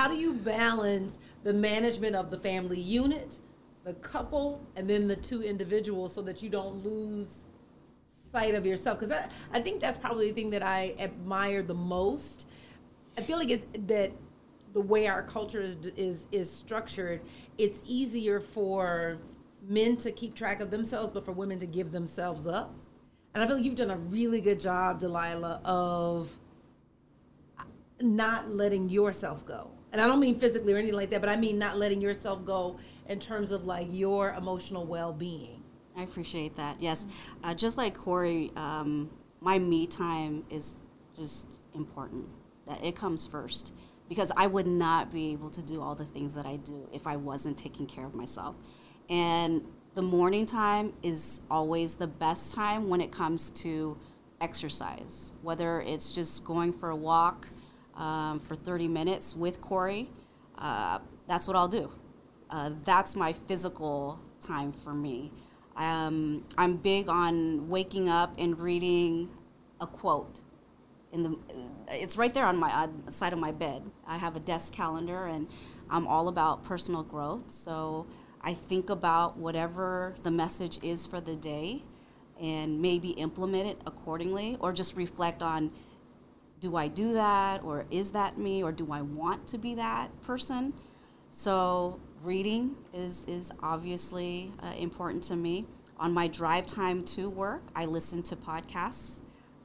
how do you balance the management of the family unit, the couple, and then the two individuals so that you don't lose sight of yourself? Because I, I think that's probably the thing that I admire the most. I feel like it's that the way our culture is is is structured, it's easier for men to keep track of themselves, but for women to give themselves up. And I feel like you've done a really good job, Delilah, of not letting yourself go. And I don't mean physically or anything like that, but I mean not letting yourself go in terms of like your emotional well being. I appreciate that. Yes. Uh, just like Corey, um, my me time is just important. That it comes first because I would not be able to do all the things that I do if I wasn't taking care of myself. And the morning time is always the best time when it comes to exercise, whether it's just going for a walk um, for 30 minutes with Corey. Uh, that's what I'll do. Uh, that's my physical time for me. Um, I'm big on waking up and reading a quote. In the, it's right there on my on side of my bed. I have a desk calendar, and I'm all about personal growth. So I think about whatever the message is for the day, and maybe implement it accordingly, or just reflect on do I do that or is that me or do I want to be that person? So reading is is obviously uh, important to me. On my drive time to work, I listen to podcasts.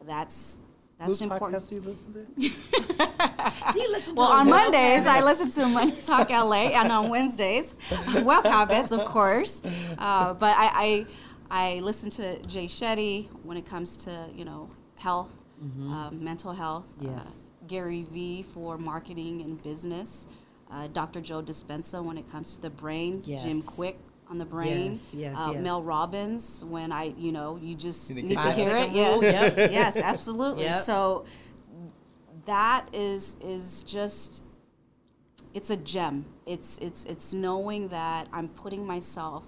That's that's Whose important. podcast do you listen to? Do you listen to Well, on Mondays, I listen to Money Talk LA, and on Wednesdays, Wealth Habits, of course. Uh, but I, I, I listen to Jay Shetty when it comes to you know health, um, mental health. Uh, Gary Vee for marketing and business. Uh, Dr. Joe Dispenza when it comes to the brain. Jim Kwik on the brain. Yes, yes, uh, yes. Mel Robbins when I you know you just You need to need get to that. hear it. Yes, yep. yes, absolutely. Yep. So that is is just it's a gem. It's it's it's knowing that I'm putting myself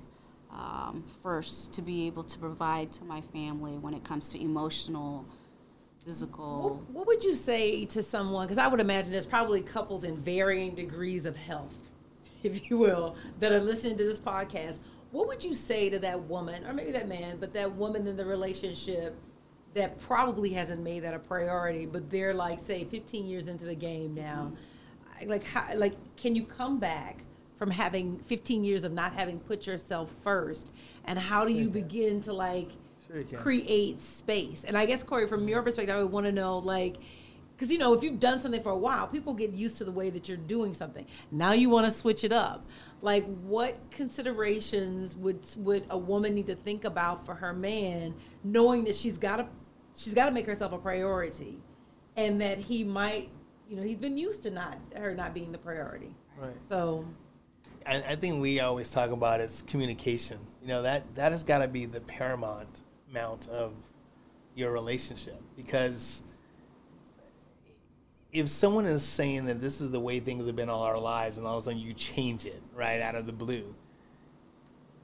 um, first to be able to provide to my family when it comes to emotional, physical. What, what would you say to someone? Because I would imagine there's probably couples in varying degrees of health, if you will, that are listening to this podcast. What would you say to that woman, or maybe that man, but that woman in the relationship that probably hasn't made that a priority, but they're like, say, 15 years into the game now? Mm-hmm. I- Like, how, like, can you come back from having 15 years of not having put yourself first, and how do you begin to like Sure create space. And I guess Corey, from your perspective, I would want to know like. Because you know, if you've done something for a while, people get used to the way that you're doing something. Now you want to switch it up. Like, what considerations would would a woman need to think about for her man, knowing that she's got to she's got to make herself a priority, and that he might, you know, he's been used to not her not being the priority. Right. So I, I think we always talk about is communication. You know that that has got to be the paramount amount of your relationship because if someone is saying that this is the way things have been all our lives and all of a sudden you change it right out of the blue,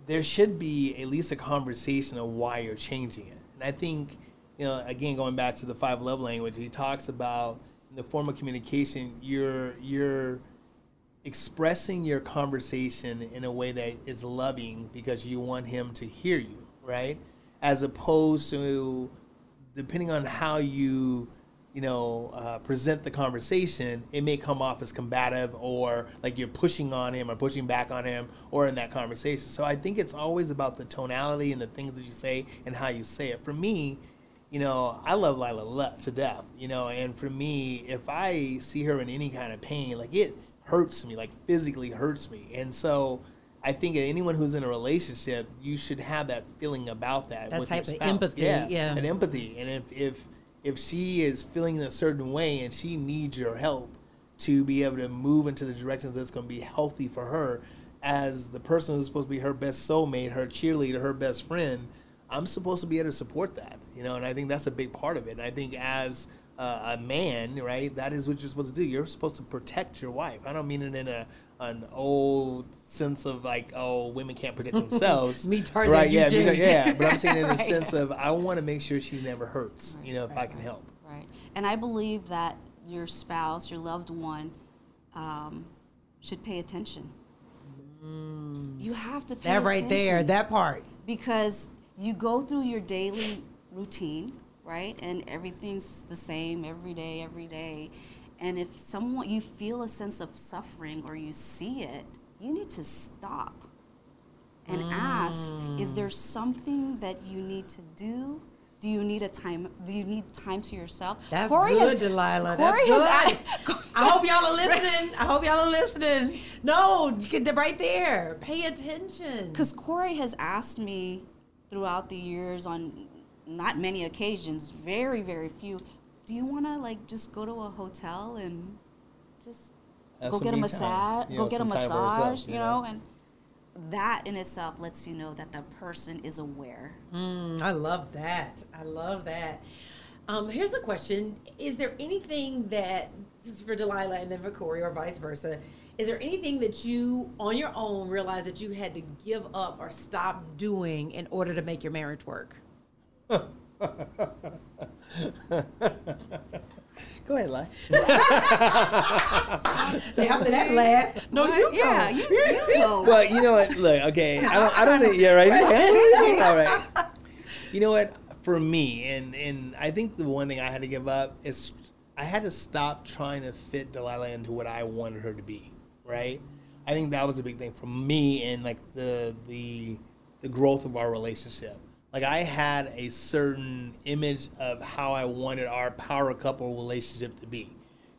there should be at least a conversation of why you're changing it. And I think, you know, again, going back to the five love language, he talks about in the form of communication, you're you're expressing your conversation in a way that is loving because you want him to hear you, right? As opposed to depending on how you you know uh, present the conversation it may come off as combative or like you're pushing on him or pushing back on him or in that conversation. So i think it's always about the tonality and the things that you say and how you say it. For me you know i love lila to death you know and for me if i see her in any kind of pain like it hurts me like physically hurts me. And so I think anyone who's in a relationship, you should have that feeling about that. That with type of empathy, yeah, yeah. an empathy. And if if if she is feeling a certain way and she needs your help to be able to move into the directions that's going to be healthy for her, as the person who's supposed to be her best soulmate, her cheerleader, her best friend, I'm supposed to be able to support that. You know, and I think that's a big part of it. And I think as uh, a man, right, that is what you're supposed to do. You're supposed to protect your wife. I don't mean it in a an old sense of like, oh, women can't protect themselves. Me, Tarzan, right? Yeah, me, yeah. But I'm saying in the Right. sense of I want to make sure she never hurts. You know, if I can help. Right. And I believe that your spouse, your loved one, um, should pay attention. You have to pay attention. That right there, that part. because you go through your daily routine, right? And everything's the same every day, every day. And if someone you feel a sense of suffering or you see it, you need to stop and ask, is mm. there something that you need to do? Do you need a time? Do you need time to yourself? That's Corey good, has- Delilah. Corey That's has- good. I hope y'all are listening. I hope y'all are listening. No, you get right there. Pay attention. Because Corey has asked me throughout the years on not many occasions, very, very few, do you want to like just go to a hotel and just Have go get a time. massage, go get a some time for massage, you know? And that in itself lets you know that the person is aware. Mm, I love that. I love that. Um, here's a question: Is there anything that this is for Delilah and then for Corey, or vice versa? Is there anything that you, on your own, realized that you had to give up or stop doing in order to make your marriage work? Go ahead, Lai. After that laugh, no, What? you go. yeah, you, you go. Well, you know what? Look, okay, I don't, I don't think. Yeah, right. All right. You know what? For me, and and I think the one thing I had to give up is I had to stop trying to fit Delilah into what I wanted her to be. Right. I think that was a big thing for me and like the the the growth of our relationship. Like I had a certain image of how I wanted our power couple relationship to be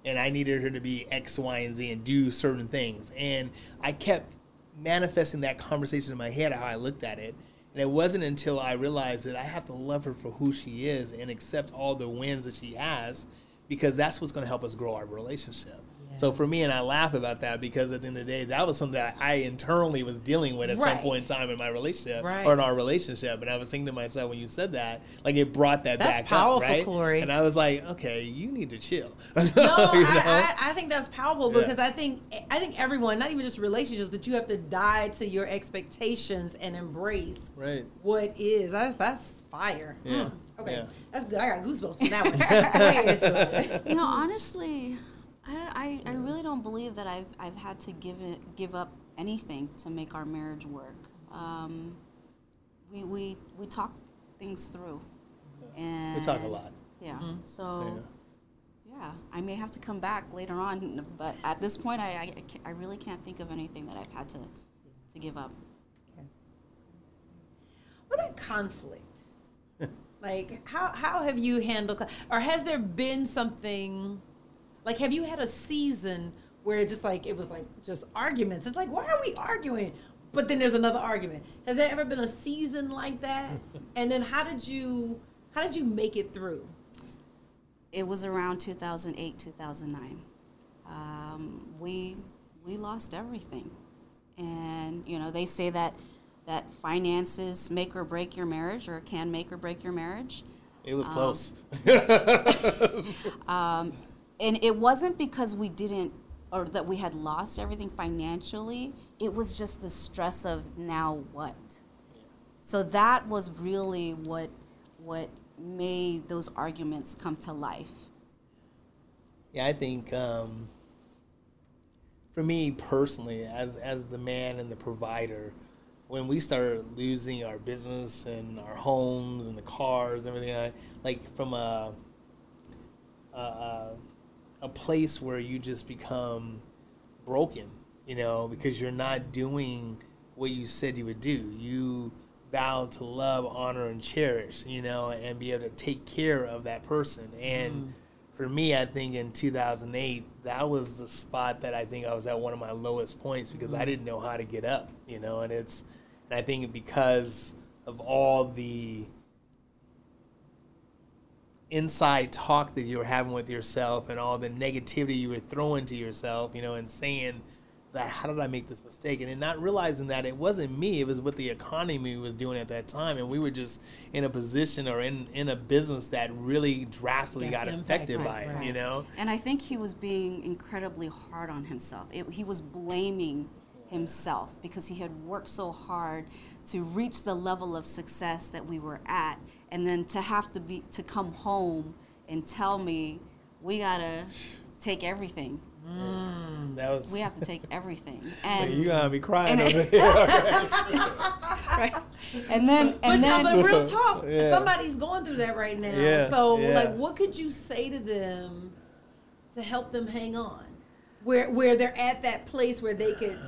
and I needed her to be X, Y, and Z and do certain things. And I kept manifesting that conversation in my head how I looked at it. And it wasn't until I realized that I have to love her for who she is and accept all the wins that she has because that's what's going to help us grow our relationship. So for me, and I laugh about that because at the end of the day, that was something that I internally was dealing with at Right. some point in time in my relationship Right. or in our relationship. And I was thinking to myself when you said that, like it brought that That's back powerful, up, right? Corey. And I was like, okay, you need to chill. No, You know? I, I, I think that's powerful Yeah. because I think I think everyone, not even just relationships, but you have to die to your expectations and embrace Right. what is. That's that's fire. Yeah. Hmm. Okay, Yeah. that's good. I got goosebumps from that one. Way into it. you know, honestly, I, I, I really don't believe that I've, I've had to give it, give up anything to make our marriage work. Um, we, we, we talk things through. And We talk a lot. Yeah. So, yeah, I may have to come back later on, but at this point, I, I, I really can't think of anything that I've had to, to give up. What about conflict? like, how how have you handled, or has there been something? Like, have you had a season where it just like it was like just arguments? It's like, why are we arguing? But then there's another argument. Has there ever been a season like that? and then how did you how did you make it through? It was around 2008, 2009. Um, we we lost everything, and you know they say that that finances make or break your marriage, or can make or break your marriage. It was close. and it wasn't because we didn't or that we had lost everything financially. It was just the stress of now what? So that was really what what made those arguments come to life. Yeah, I think um, for me personally, as as the man and the provider, when we started losing our business and our homes and the cars and everything, I- like from a a, a a place where you just become broken, you know, because you're not doing what you said you would do. You vowed to love, honor, and cherish, you know, and be able to take care of that person. And mm-hmm. for me, I think in 2008, that was the spot that I think I was at one of my lowest points because I mm-hmm. didn't know how to get up, you know, and it's, and I think because of all the inside talk that you were having with yourself and all the negativity you were throwing to yourself, you know, and saying that how did I make this mistake? And then not realizing that it wasn't me, it was what the economy was doing at that time. And we were just in a position or in, in a business that really drastically Got got affected by it, right. you know? and i think he was being incredibly hard on himself it, he was blaming himself because he had worked so hard to reach the level of success that we were at and then to have to be to come home and tell me we gotta take everything mm, That was. We have to take everything, Hey, and you gotta be crying and- over here. right, and then But and no, but real talk, Yeah. somebody's going through that right now. Yeah, So, yeah. like, what could you say to them to help them hang on, where where they're at that place where they could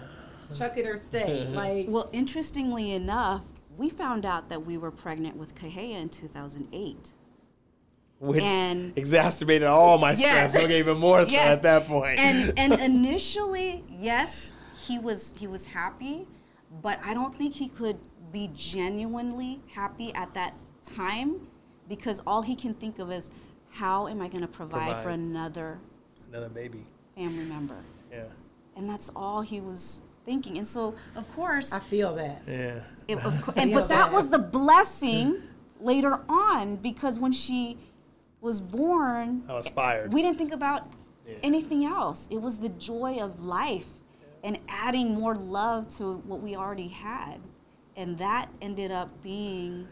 chuck it or stay? Like, well, interestingly enough, we found out that we were pregnant with Kahea in 2008. Which And- exacerbated all my stress. Okay, even more so Yes. at that point. and and initially, yes, he was he was happy, but I don't think he could be genuinely happy at that time because all he can think of is how am I going to provide, for another Another baby. family member, Yeah. and that's all he was thinking. And so, of course, I feel that. Yeah. it, of and, but that bad. was the blessing later on because when she was born, I was fired. we didn't think about Yeah. anything else. It was the joy of life and adding more love to what we already had. And that ended up being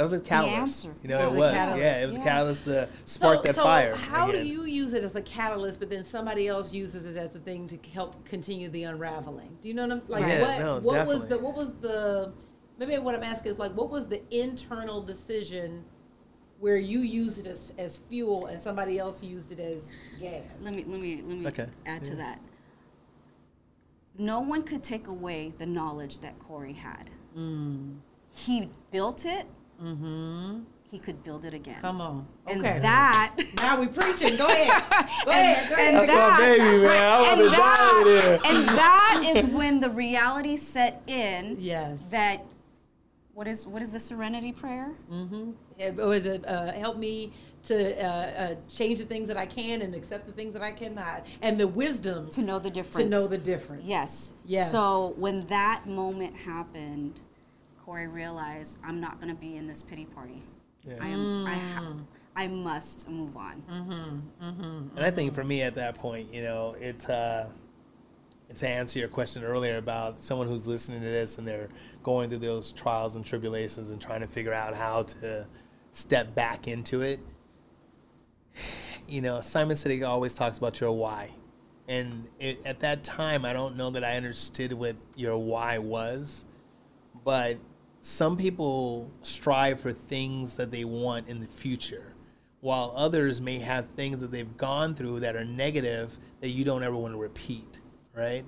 That was a catalyst. You know, it was a was. Yeah, it was Yeah. a catalyst to spark so, that so fire. how again. do you use it as a catalyst, but then somebody else uses it as a thing to help continue the unraveling? Do you know what I'm like? Yeah, what no, what was the what was the maybe what I'm asking is like what was the internal decision where you use it as, as fuel and somebody else used it as gas? let me let me let me Okay. add to that. No one could take away the knowledge that Corey had. Mm. He built it. Mm-hmm. He could build it again. Come on. And okay. that now we preaching. Go ahead. Go ahead. Go and ahead. That's my baby, man. I want to die with it. and that is when the reality set in yes. that what is what is the serenity prayer? Mm-hmm. It was it uh, help me to uh, uh, change the things that I can and accept the things that I cannot, and the wisdom To know the difference. to know the difference. Yes. Yes. So when that moment happened, Corey realized I'm not going to be in this pity party. Yeah. I am. I ha- mm. I must move on. Mm-hmm, mm-hmm, and I think for mm-hmm. me at that point, you know, it's uh, to answer your question earlier about someone who's listening to this and they're going through those trials and tribulations and trying to figure out how to step back into it. You know, Simon Sinek always talks about your why. And it, at that time, I don't know that I understood what your why was, but some people strive for things that they want in the future, while others may have things that they've gone through that are negative that you don't ever want to repeat, right?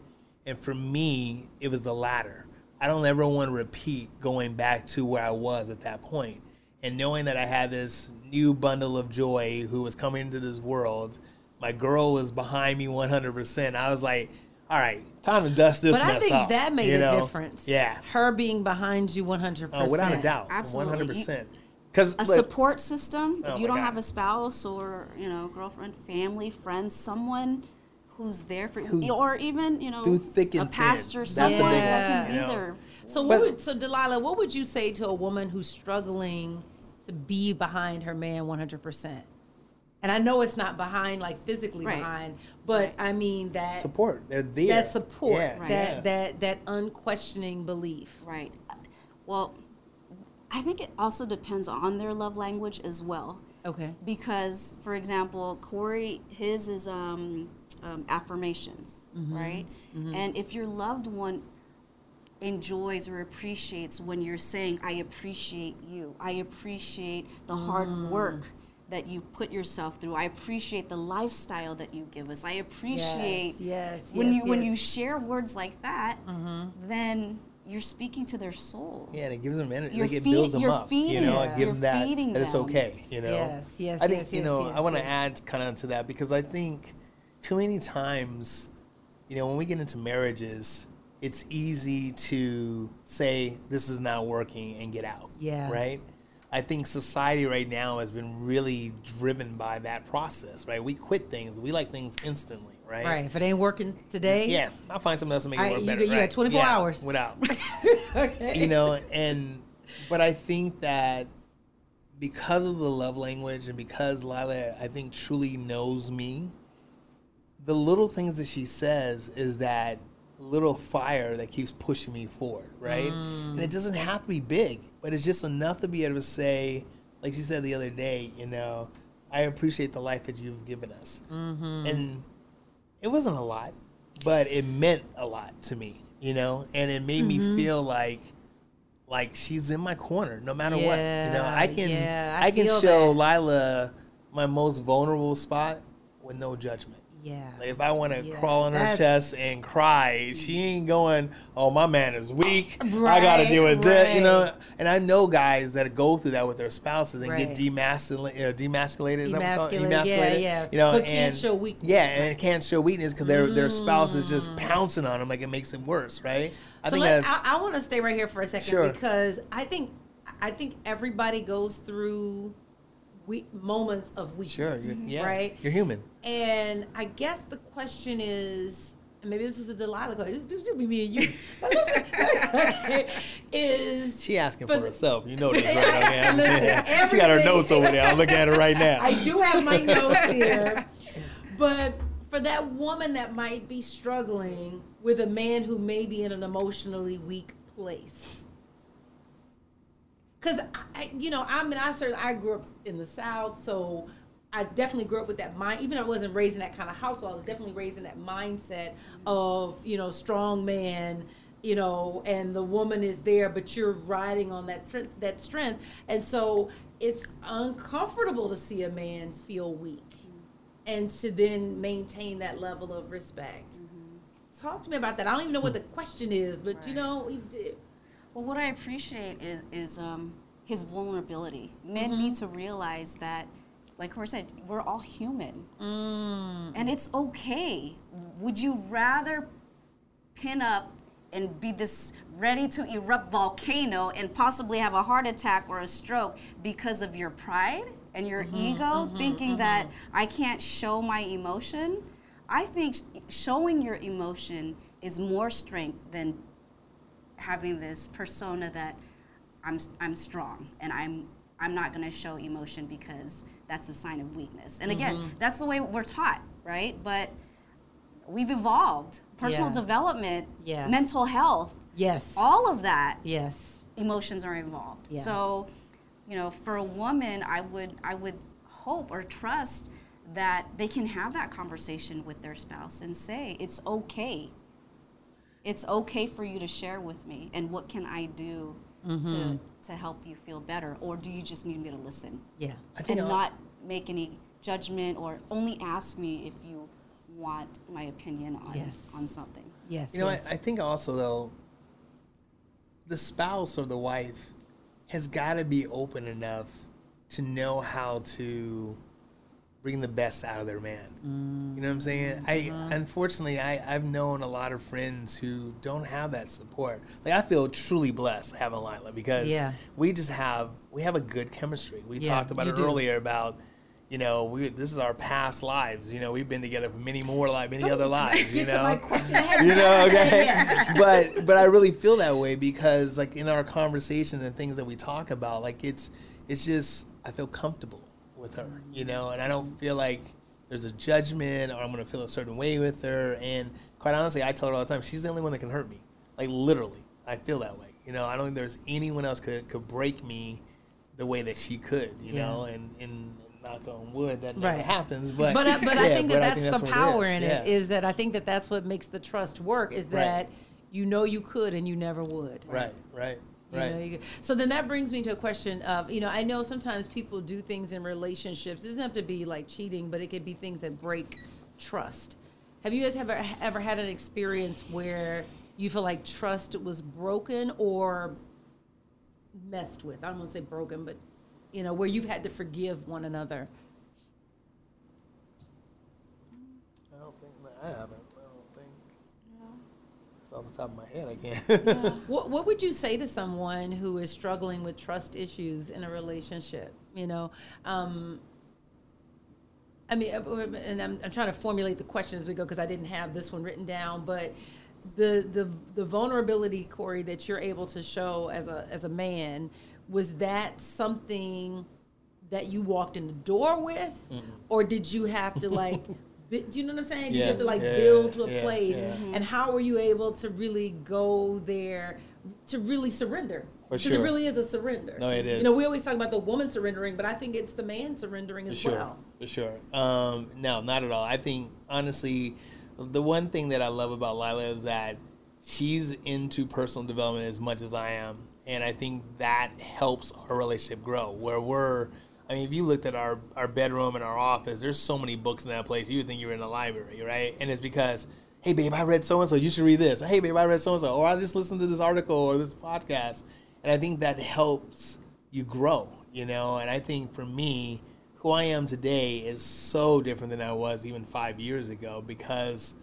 And for me, it was the latter. I don't ever want to repeat going back to where I was at that point. And knowing that I had this new bundle of joy who was coming into this world, my girl was behind me 100%. I was like, all right, time to dust this But I think off, that made you a difference. Yeah. Her being behind you 100%. Oh, without a doubt, Absolutely. one hundred percent. Because A support system. Oh if you don't God. have a spouse or you know girlfriend, family, friends, someone who's there for Who- you, or even you know through thick and a thin. pastor, That's a big someone one, that can you be know. there. So, what But- would, so Delilah, what would you say to a woman who's struggling to be behind her man 100%? And I know it's not behind, like physically Right. behind, but Right. I mean that support, they're there. that support, Yeah, Right. that yeah. that that unquestioning belief. Right. Well, I think it also depends on their love language as well. Okay. because for example corey his is um, um, affirmations right and if your loved one enjoys or appreciates when you're saying i appreciate you i appreciate the hard work that you put yourself through i appreciate the lifestyle that you give us i appreciate yes, when yes, you when you share words like that mm-hmm. then you're speaking to their soul Yeah, and it gives them energy. You're Like it feed- builds them you're up. You know, them. it gives You're that feeding that it's them. okay. You know. Yes, yes, I think yes, you yes, know yes, I want to yes. add kind of to that because I think too many times, you know, when we get into marriages, it's easy to say this is not working and get out. Yeah. Right. I think society right now has been really driven by that process. Right. We quit things. We like things instantly. Right. Right. If it ain't working today, Yeah, I'll find something else to make it I- work you better. you got 24 Yeah, hours. without. okay. you know, and but I think that because of the love language and because Lila, I think truly knows me, the little things that she says is that little fire that keeps pushing me forward, right? And it doesn't have to be big, but it's just enough to be able to say, like she said the other day, you know, I appreciate the life that you've given us, and it wasn't a lot, but it meant a lot to me, you know, and it made Mm-hmm. me feel like like she's in my corner no matter what. You know, I can yeah, I I, can show that. Lila my most vulnerable spot with no judgment. Yeah. Like if I want to Yeah, crawl on her chest and cry, she ain't going, "Oh, my man is weak. I got to deal with this," you know. And I know guys that go through that with their spouses and Right. get demasculated, uh, demasculated, is that what it's called? Emasculate, yeah, yeah. You know, But can't and show weakness. Yeah, and it can't show weakness because their their spouse is just pouncing on them, like it makes it worse, right? I so think let, that's I, I want to stay right here for a second Sure. because I think I think everybody goes through we, moments of weakness, sure, you're, yeah, right? You're human. And I guess the question is, and maybe this is a Delilah question. This should be me and you. Is She asking For herself. You know this, right? Okay, I'm Listen, she got her notes over there. I'm looking at it right now. I do have my notes here. But for that woman that might be struggling with a man who may be in an emotionally weak place. Cause I, you know, I mean, I certainly I grew up in the South, so I definitely grew up with that mind. Even though I wasn't raised in that kind of household, I was definitely raised in that mindset of you know strong man, you know, and the woman is there, but you're riding on that tr- that strength, and so it's uncomfortable to see a man feel weak, and to then maintain that level of respect. Mm-hmm. Talk to me about that. I don't even know what the question is, but you know, we did. Well, what I appreciate is is um, his vulnerability. Men mm-hmm. need to realize that, like Cor said, we're all human, mm. and it's okay. Would you rather pin up and be this ready to erupt volcano and possibly have a heart attack or a stroke because of your pride and your mm-hmm, ego, mm-hmm, thinking that I can't show my emotion? I think sh- showing your emotion is more strength than having this persona that I'm I'm strong and I'm I'm not going to show emotion because that's a sign of weakness. And again, mm-hmm. that's the way we're taught, right? But we've evolved. Personal Yeah. development, Yeah. mental health, Yes. all of that Yes. emotions are involved. Yeah. So, you know, for a woman, I would I would hope or trust that they can have that conversation with their spouse and say it's okay. It's okay for you to share with me, and what can I do Mm-hmm. to to help you feel better, or do you just need me to listen Yeah. I think and I'll- not make any judgment, or only ask me if you want my opinion on Yes. on something? Yes. You know, yes. I, I think also though, the spouse or the wife has got to be open enough to know how to bring the best out of their man. You know what I'm saying? I Mm-hmm. unfortunately I I've known a lot of friends who don't have that support. Like I feel truly blessed having Lila because Yeah. we just have we have a good chemistry. We Yeah, talked about it do. earlier about you know, we this is our past lives. You know, we've been together for many more like many Don't other lives. You know, my question. You know, okay. yet. but but I really feel that way because like in our conversation and things that we talk about, like it's it's just I feel comfortable with her, you know, and I don't feel like there's a judgment or I'm gonna feel a certain way with her. And quite honestly, I tell her all the time, she's the only one that can hurt me. Like literally, I feel that way. You know, I don't think there's anyone else could could break me the way that she could. You Yeah. know, and and knock on wood that never Right. happens. But but I, but I think that but that's the power is. in Yeah. it is that I think that that's what makes the trust work is Right. that you know you could and you never would. right, right, You right. know, you- so then that brings me to a question of, you know, I know sometimes people do things in relationships. It doesn't have to be like cheating, but it could be things that break trust. Have you guys ever ever had an experience where you feel like trust was broken or messed with? I don't want to say broken, but you know, where you've had to forgive one another. I don't think I haven't. I don't think. It's off the top of my head. I can't. What What would you say to someone who is struggling with trust issues in a relationship? You know, um, I mean, uh, and I'm, I'm trying to formulate the question as we go because I didn't have this one written down, but the the the vulnerability, Corey, that you're able to show as a as a man, was that something that you walked in the door with, or did you have to like? bi- Do you know what I'm saying? Did you have to like yeah, build to a yeah, place? yeah. And how were you able to really go there to really surrender? For Because it really is a surrender. No, it You know, we always talk about the woman surrendering, but I think it's the man surrendering For as sure, well. for sure. Um, no, not at all. I think honestly, the one thing that I love about Lila is that she's into personal development as much as I am, and I think that helps our relationship grow. Where we're, I mean, if you looked at our our bedroom and our office, there's so many books in that place. You would think you were in a library, right? And it's because, hey, babe, I read so and so. You should read this. Hey, babe, I read so and so. Or I just listened to this article or this podcast, and I think that helps you grow, you know. And I think for me, who I am today is so different than I was even five years ago because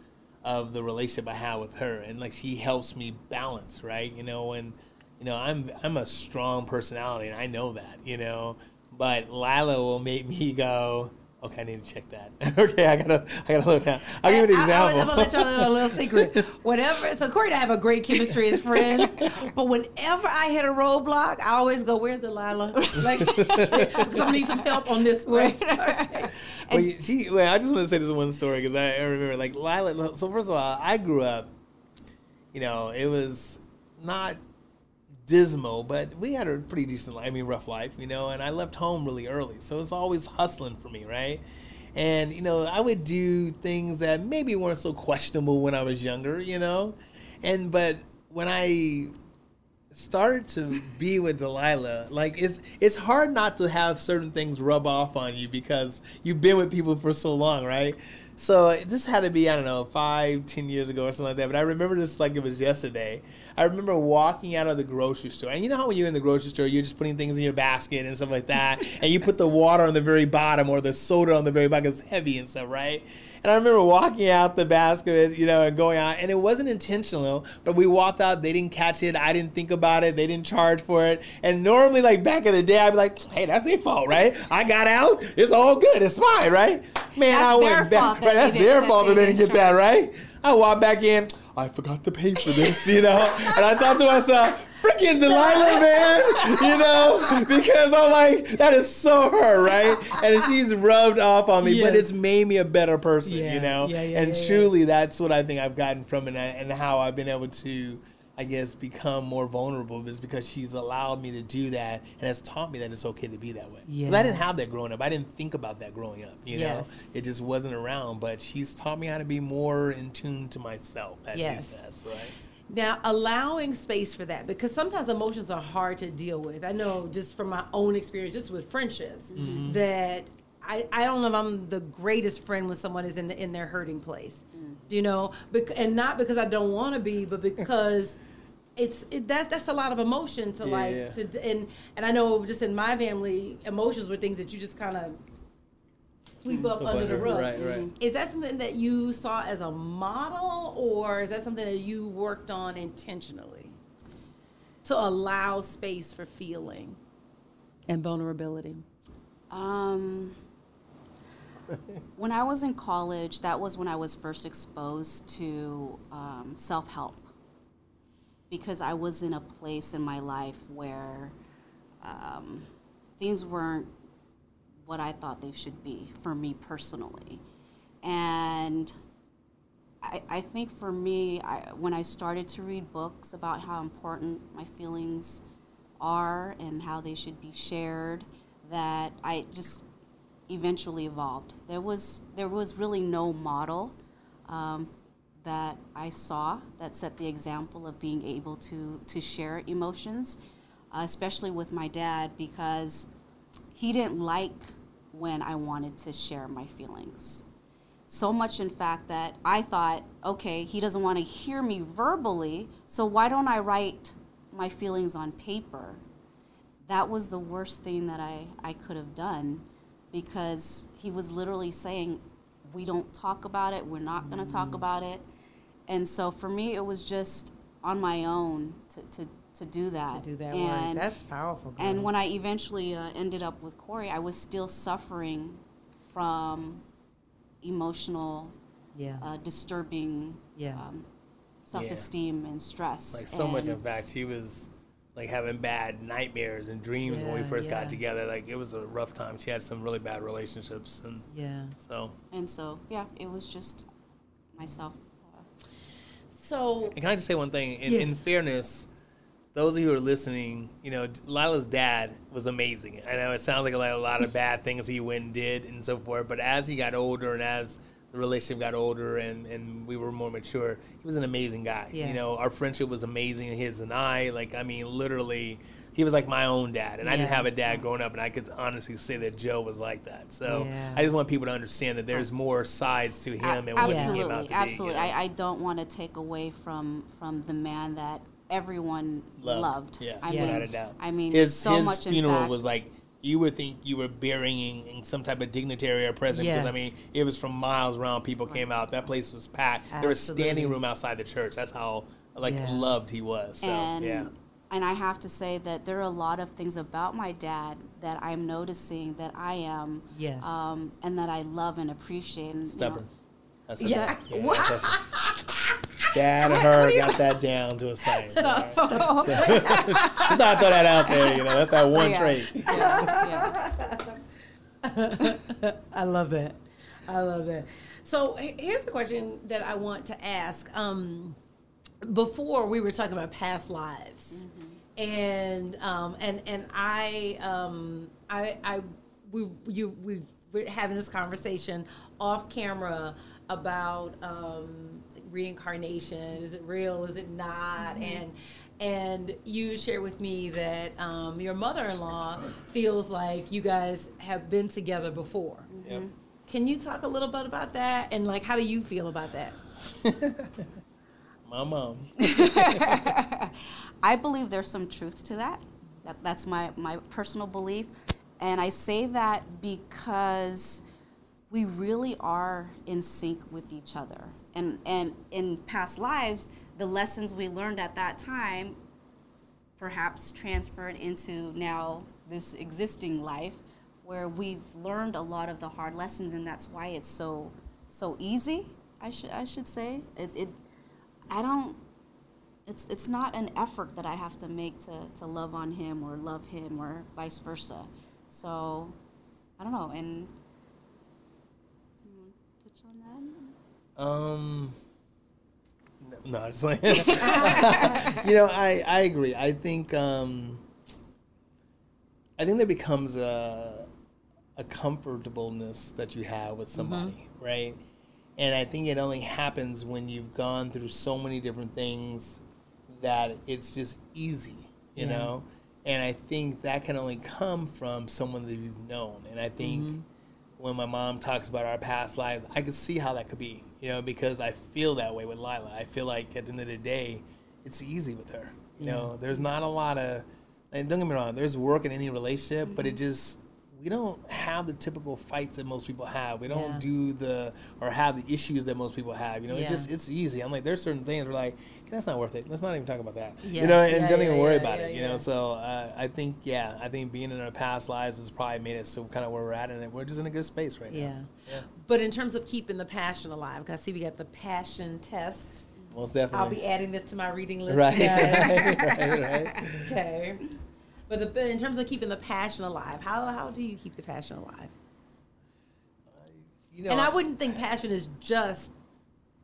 of the relationship I have with her, and like she helps me balance, right? You know, and you know I'm I'm a strong personality, and I know that, you know, but Lila will make me go. Okay, I need to check that. okay, I gotta, I gotta look at. I'll give you an example. I, am gonna let y'all know a little secret. Whenever, so Corey and I have a great chemistry as friends, but whenever I hit a roadblock, I always go, "Where's Delilah?" Like, I need some help on this one. Okay. well, she, well, I just want to say this one story because I, I remember, like Lila. So first of all, I grew up. You know, it was not dismal, but we had a pretty decent, I mean, rough life, you know, and I left home really early. So it's always hustling for me, right? And, you know, I would do things that maybe weren't so questionable when I was younger, you know? And, but when I started to be with Delilah, like it's it's hard not to have certain things rub off on you because you've been with people for so long, right? So this had to be I don't know five, ten years ago or something like that. But I remember this like it was yesterday. I remember walking out of the grocery store, and you know how when you're in the grocery store, you're just putting things in your basket and stuff like that, and you put the water on the very bottom or the soda on the very bottom. It's heavy and stuff, right? And I remember walking out the basket, you know, and going out, and it wasn't intentional, but we walked out. They didn't catch it. I didn't think about it. They didn't charge for it. And normally, like back in the day, I'd be like, "Hey, that's their fault, right? I got out. It's all good. It's fine, right?" Man, That's I went back. Right, that's their fault that that they didn't get that right. I walked back in. I forgot to pay for this, you know, and I thought to myself. Freaking Delilah, man, you know, because I'm like, that is so her, right? And she's rubbed off on me, but it's made me a better person, Yeah, you know. yeah, yeah, and truly, that's what I think I've gotten from it, and how I've been able to, I guess, become more vulnerable is because she's allowed me to do that, and has taught me that it's okay to be that way. Yeah. I didn't have that growing up. I didn't think about that growing up. You know, it just wasn't around. But she's taught me how to be more in tune to myself, as Yes. she says, right? Now, allowing space for that because sometimes emotions are hard to deal with. I know just from my own experience, just with friendships, mm-hmm. that I, I don't know if I'm the greatest friend when someone is in the, in their hurting place, mm. you know, bec- and not because I don't want to be, but because it's it, that that's a lot of emotion to like to and and I know just in my family, emotions were things that you just kind of sweep up under the rug. Right, right. Is that something that you saw as a model, or is that something that you worked on intentionally to allow space for feeling and vulnerability? Um, when I was in college, that was when I was first exposed to um, self help because I was in a place in my life where um, things weren't what I thought they should be for me personally. And I, I think for me, I, when I started to read books about how important my feelings are and how they should be shared, that I just eventually evolved. There was there was really no model um, that I saw that set the example of being able to to share emotions, uh, especially with my dad because he didn't like when I wanted to share my feelings. So much, in fact, that I thought, okay, he doesn't want to hear me verbally, so why don't I write my feelings on paper? That was the worst thing that I, I could have done because he was literally saying, we don't talk about it, we're not going to talk about it. And so for me, it was just on my own to, to, to do that. To do that and, work. That's powerful. girl. and when I eventually uh, ended up with Corey, I was still suffering from emotional, yeah, uh, disturbing Yeah. um, self-esteem and stress. Like so much, in And- fact, she was like having bad nightmares and dreams when we first yeah. got together. Like it was a rough time. She had some really bad relationships, and yeah. so. And so, yeah, it was just myself. So And can I just say one thing? In, in fairness, those of you who are listening, you know, Lila's dad was amazing. I know it sounds like a lot, a lot of bad things he went and did and so forth, but as he got older and as the relationship got older and, and we were more mature, he was an amazing guy. Yeah. You know, our friendship was amazing, his and I. Like, I mean, literally, he was like my own dad. And I didn't have a dad growing up, and I could honestly say that Joe was like that. So Yeah. I just want people to understand that there's more sides to him and what he absolutely, came out to be. absolutely. you know? I, I don't want to take away from from the man that everyone loved. loved. Yeah, I Yeah. mean, without a doubt. I mean, his so his much funeral fact- was like you would think you were burying some type of dignitary or president because I mean it was from miles around. People came out. That place was packed. Absolutely. There was standing room outside the church. That's how like Yeah. loved he was. So and yeah, and I have to say that there are a lot of things about my dad that I'm noticing that I am, Yes. um, and that I love and appreciate. And, you know, stubborn. That's Yeah. yeah, that's Dad and her got that down to a science. so, all right? So, I thought I'd throw that out there. You know, that's that one Yeah. trait. yeah, yeah. I love it. I love it. So here's a question that I want to ask. Um, before we were talking about past lives, and um, and and I um, I I we you we we're having this conversation off camera about um, reincarnation. Is it real? Is it not? And and you shared with me that um, your mother-in-law feels like you guys have been together before. Yep. Can you talk a little bit about that? And like, how do you feel about that? My mom. I believe there's some truth to that. that that's my, my personal belief. And I say that because we really are in sync with each other. And, and in past lives, the lessons we learned at that time perhaps transferred into now this existing life where we've learned a lot of the hard lessons and that's why it's so so easy i should i should say. It, it i don't it's it's not an effort that i have to make to to love on him or love him or vice versa. So i don't know and you wanna touch on that Um, no, no, just like you know, I I agree. I think um, I think there becomes a a comfortableness that you have with somebody, right? And I think it only happens when you've gone through so many different things that it's just easy, you Yeah. know. And I think that can only come from someone that you've known. And I think when my mom talks about our past lives, I can see how that could be, you know, because I feel that way with Lila. I feel like at the end of the day, it's easy with her. You know, there's not a lot of, and don't get me wrong, there's work in any relationship, but it just, we don't have the typical fights that most people have. We don't Yeah. do the, or have the issues that most people have. You know, Yeah. it's just, it's easy. I'm like, there's certain things where like, that's not worth it. Let's not even talk about that. Yeah. You know, and don't even worry about it. You know, so uh, I think, yeah, I think being in our past lives has probably made us so kind of where we're at, and we're just in a good space right now. Yeah. But in terms of keeping the passion alive, because I see we got the passion test. Most definitely. I'll be adding this to my reading list. right, right, right, right. Okay. But the, but in terms of keeping the passion alive, how, how do you keep the passion alive? You know, and I wouldn't think passion is just.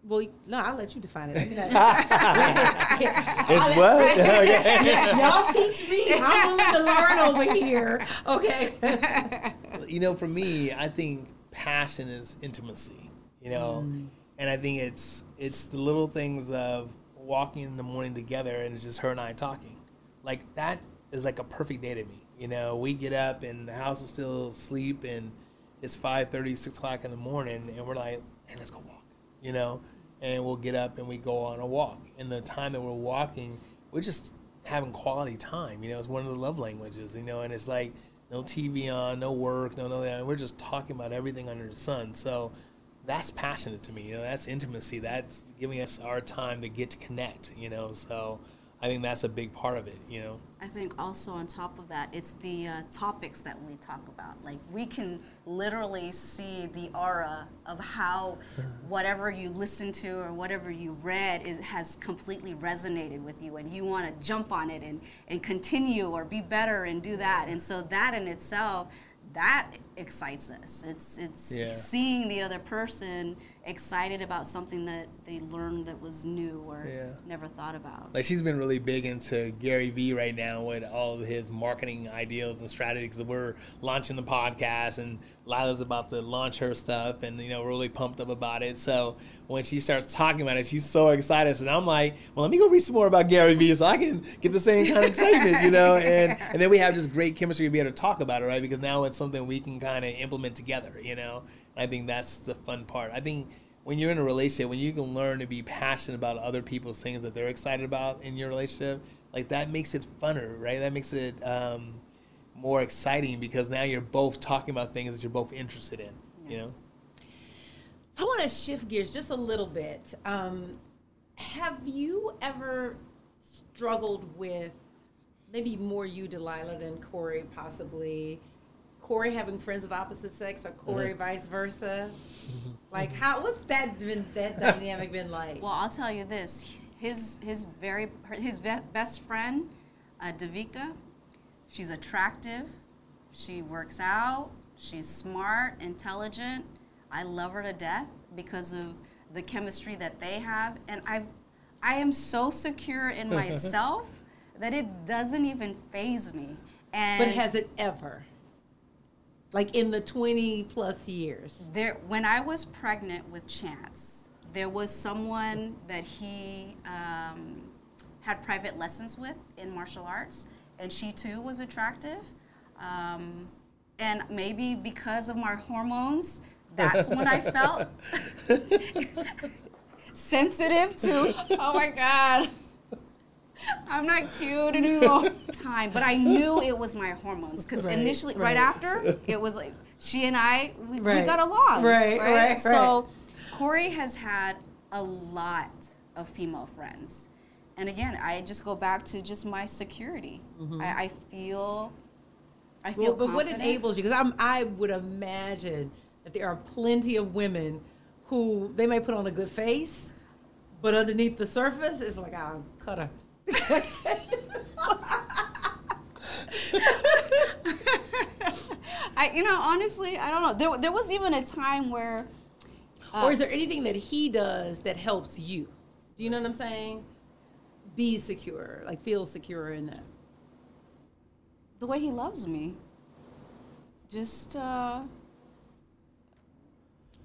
Well, no, I'll let you define it. I mean, I- it's what? Okay. Y'all teach me. I'm willing to learn over here. Okay. you know, for me, I think passion is intimacy. You know, Mm. and I think it's it's the little things of walking in the morning together, and it's just her and I talking. Like that is like a perfect day to me. You know, we get up and the house is still asleep, and it's 5:30, 6 o'clock in the morning, and we're like, "Hey, let's go walk." You know, and we'll get up and we go on a walk. And the time that we're walking, we're just having quality time. You know, it's one of the love languages. You know, and it's like no TV on, no work, no no we're just talking about everything under the sun. So that's passionate to me. You know, that's intimacy. That's giving us our time to get to connect. You know, so I think that's a big part of it. You know. I think also on top of that, it's the uh, topics that we talk about. Like we can literally see the aura of how whatever you listen to or whatever you read is, has completely resonated with you, and you want to jump on it and and continue or be better and do that. And so that in itself, that excites us. It's it's Yeah. seeing the other person excited about something that they learned that was new or Yeah. never thought about. Like she's been really big into Gary Vee right now with all of his marketing ideas and strategies. We're launching the podcast, and Lila's about to launch her stuff, and you know we're really pumped up about it. So when she starts talking about it, she's so excited, and I'm like, well, let me go read some more about Gary Vee so I can get the same kind of excitement, you know. And and then we have this great chemistry to be able to talk about it, right? Because now it's something we can kind of implement together, you know. I think that's the fun part. I think when you're in a relationship, when you can learn to be passionate about other people's things that they're excited about in your relationship, like that makes it funner, right? That makes it um, more exciting because now you're both talking about things that you're both interested in, you know? I want to shift gears just a little bit. Um, have you ever struggled with maybe more you, Delilah, than Corey, possibly? Corey having friends of opposite sex, or Corey Uh-huh. vice versa? Like, how? What's that been? That dynamic been like? Well, I'll tell you this: his his very his be- best friend, uh, Davika, she's attractive, she works out, she's smart, intelligent. I love her to death because of the chemistry that they have, and I, I am so secure in myself that it doesn't even faze me. And but has it ever? Like in the twenty plus years? There, when I was pregnant with Chance, there was someone that he um, had private lessons with in martial arts, and she too was attractive. Um, and maybe because of my hormones, that's when I felt sensitive to. Oh my God. I'm not cute anymore. Time, but I knew it was my hormones because Right, initially, right. right. after, it was like she and I we, we got along. Right, right, So Corey has had a lot of female friends, and again, I just go back to just my security. Mm-hmm. I, I feel, I feel. Well, but what enables you? Because I'm, I would imagine that there are plenty of women who they may put on a good face, but underneath the surface, it's like I'll cut her. I, you know, honestly, I don't know. There, there was even a time where. or is there anything that he does that helps you? Do you know what I'm saying? Be secure, like feel secure in that. the way he loves me. Just uh,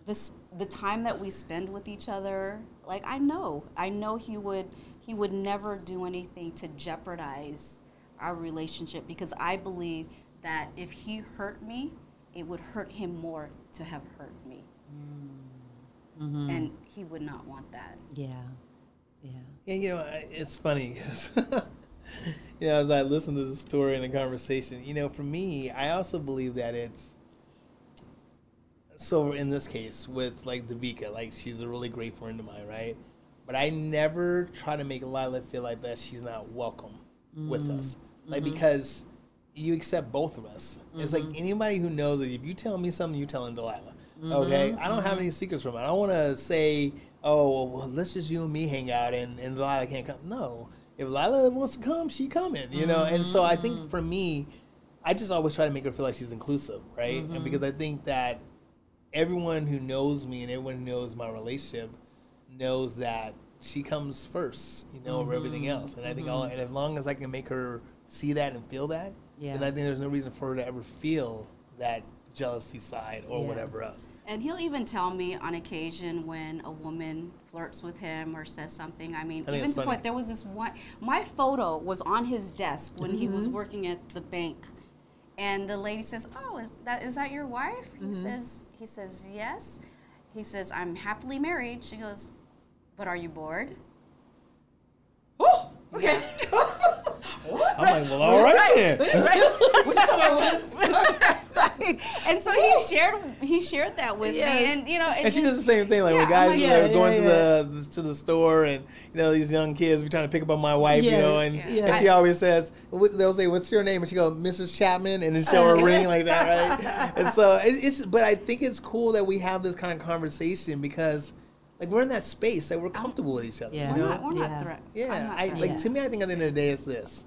this the time that we spend with each other. Like I know, I know he would he would never do anything to jeopardize our relationship because I believe that if he hurt me, it would hurt him more to have hurt me, mm-hmm. and he would not want that. Yeah, yeah. Yeah, you know, I- it's funny 'cause, you know, as I listen to the story and the conversation, you know, for me, I also believe that it's so in this case with like Davika, like she's a really great friend of mine, right? But I never try to make Lila feel like that she's not welcome with mm-hmm. us, like mm-hmm. because you accept both of us. It's like mm-hmm. anybody who knows that if you tell me something, you telling Delilah. Okay, I don't have any secrets from it. I don't want to say, oh, well, let's just you and me hang out, and and Delilah can't come. No, if Lila wants to come, she coming. You know, and so I think for me, I just always try to make her feel like she's inclusive, right? And because I think that everyone who knows me and everyone who knows my relationship knows that she comes first, you know, over everything mm-hmm. else. And I think mm-hmm. all, and as long as I can make her see that and feel that, Yeah. then I think there's no reason for her to ever feel that jealousy side or Yeah. whatever else. And he'll even tell me on occasion when a woman flirts with him or says something. I mean, I even to the funny. point there was this one. My photo was on his desk when he was mm-hmm. working at the bank, and the lady says, "Oh, is that is that your wife?" He says, "He says yes." He says, "I'm happily married." She goes, "But are you bored?" Oh, okay. I'm like, well, all right then. right. What you talking about? and so he shared he shared that with Yeah. me, and you know, it And she does the same thing, like Yeah, when guys like- are Yeah, going yeah, to the to the store, and you know these young kids be trying to pick up on my wife, you know, and, yeah. and she always says, they'll say, "What's your name?" and she goes, "Mrs. Chapman," and then show her a ring like that, right? And so it, it's, but I think it's cool that we have this kind of conversation because, like, we're in that space that we're comfortable with each other. Yeah. you we're know? not, we're Yeah. not threat. Yeah, not I threatened. like Yeah. to me. I think at the end of the day, it's this: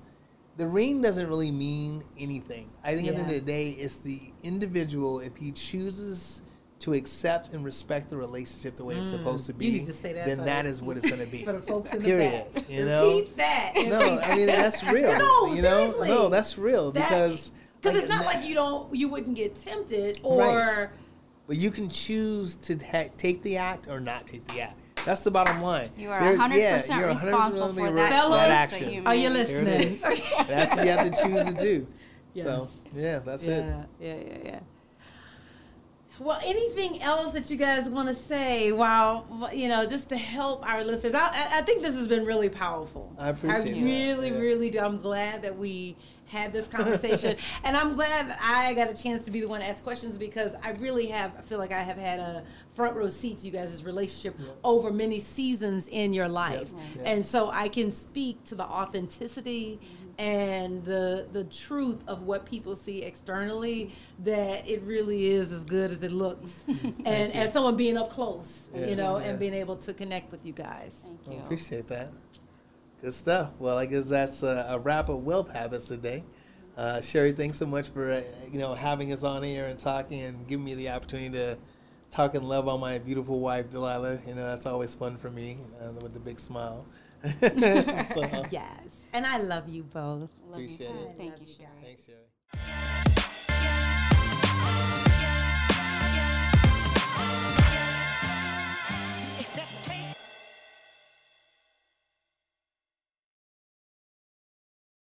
the ring doesn't really mean anything. I think at the end of the day, it's the individual if he chooses to accept and respect the relationship the way it's supposed to be, Mm. You need to say that then for that the- is what it's going to be. For the folks in the Period. back. You know? Repeat that. No, I mean that's real. No, you know, seriously. no, that's real That- because Because like, it's not na- like you don't, you wouldn't get tempted or. Right. But you can choose to ha- take the act or not take the act. That's the bottom line. You are There- 100% yeah, you're responsible for re- that choice that action. you Are you listening? That's what you have to choose to do. Yes. So yeah, that's it. yeah, yeah, yeah, yeah. Well, anything else that you guys want to say? While you know, just to help our listeners, I, I- I think this has been really powerful. I appreciate I that, really, yeah. really do. I'm glad that we had this conversation, and I'm glad that I got a chance to be the one to ask questions because I really have. I feel like I have had a front row seat to you guys' relationship over many seasons in your life, Yep. and so I can speak to the authenticity mm-hmm. and the the truth of what people see externally that it really is as good as it looks and as someone being up close Yeah. you know Yeah. and being able to connect with you guys Thank I you. appreciate that. Good stuff. Well, I guess that's a, a wrap of Wealth Habits today. Uh, Sherry, thanks so much for uh, you know having us on here and talking and giving me the opportunity to talk and love on my beautiful wife Delilah. You know that's always fun for me uh, with the big smile. so, yes and i love you both Love Appreciate too. it. Thank Love you, you Sherry. Thanks, Sherry.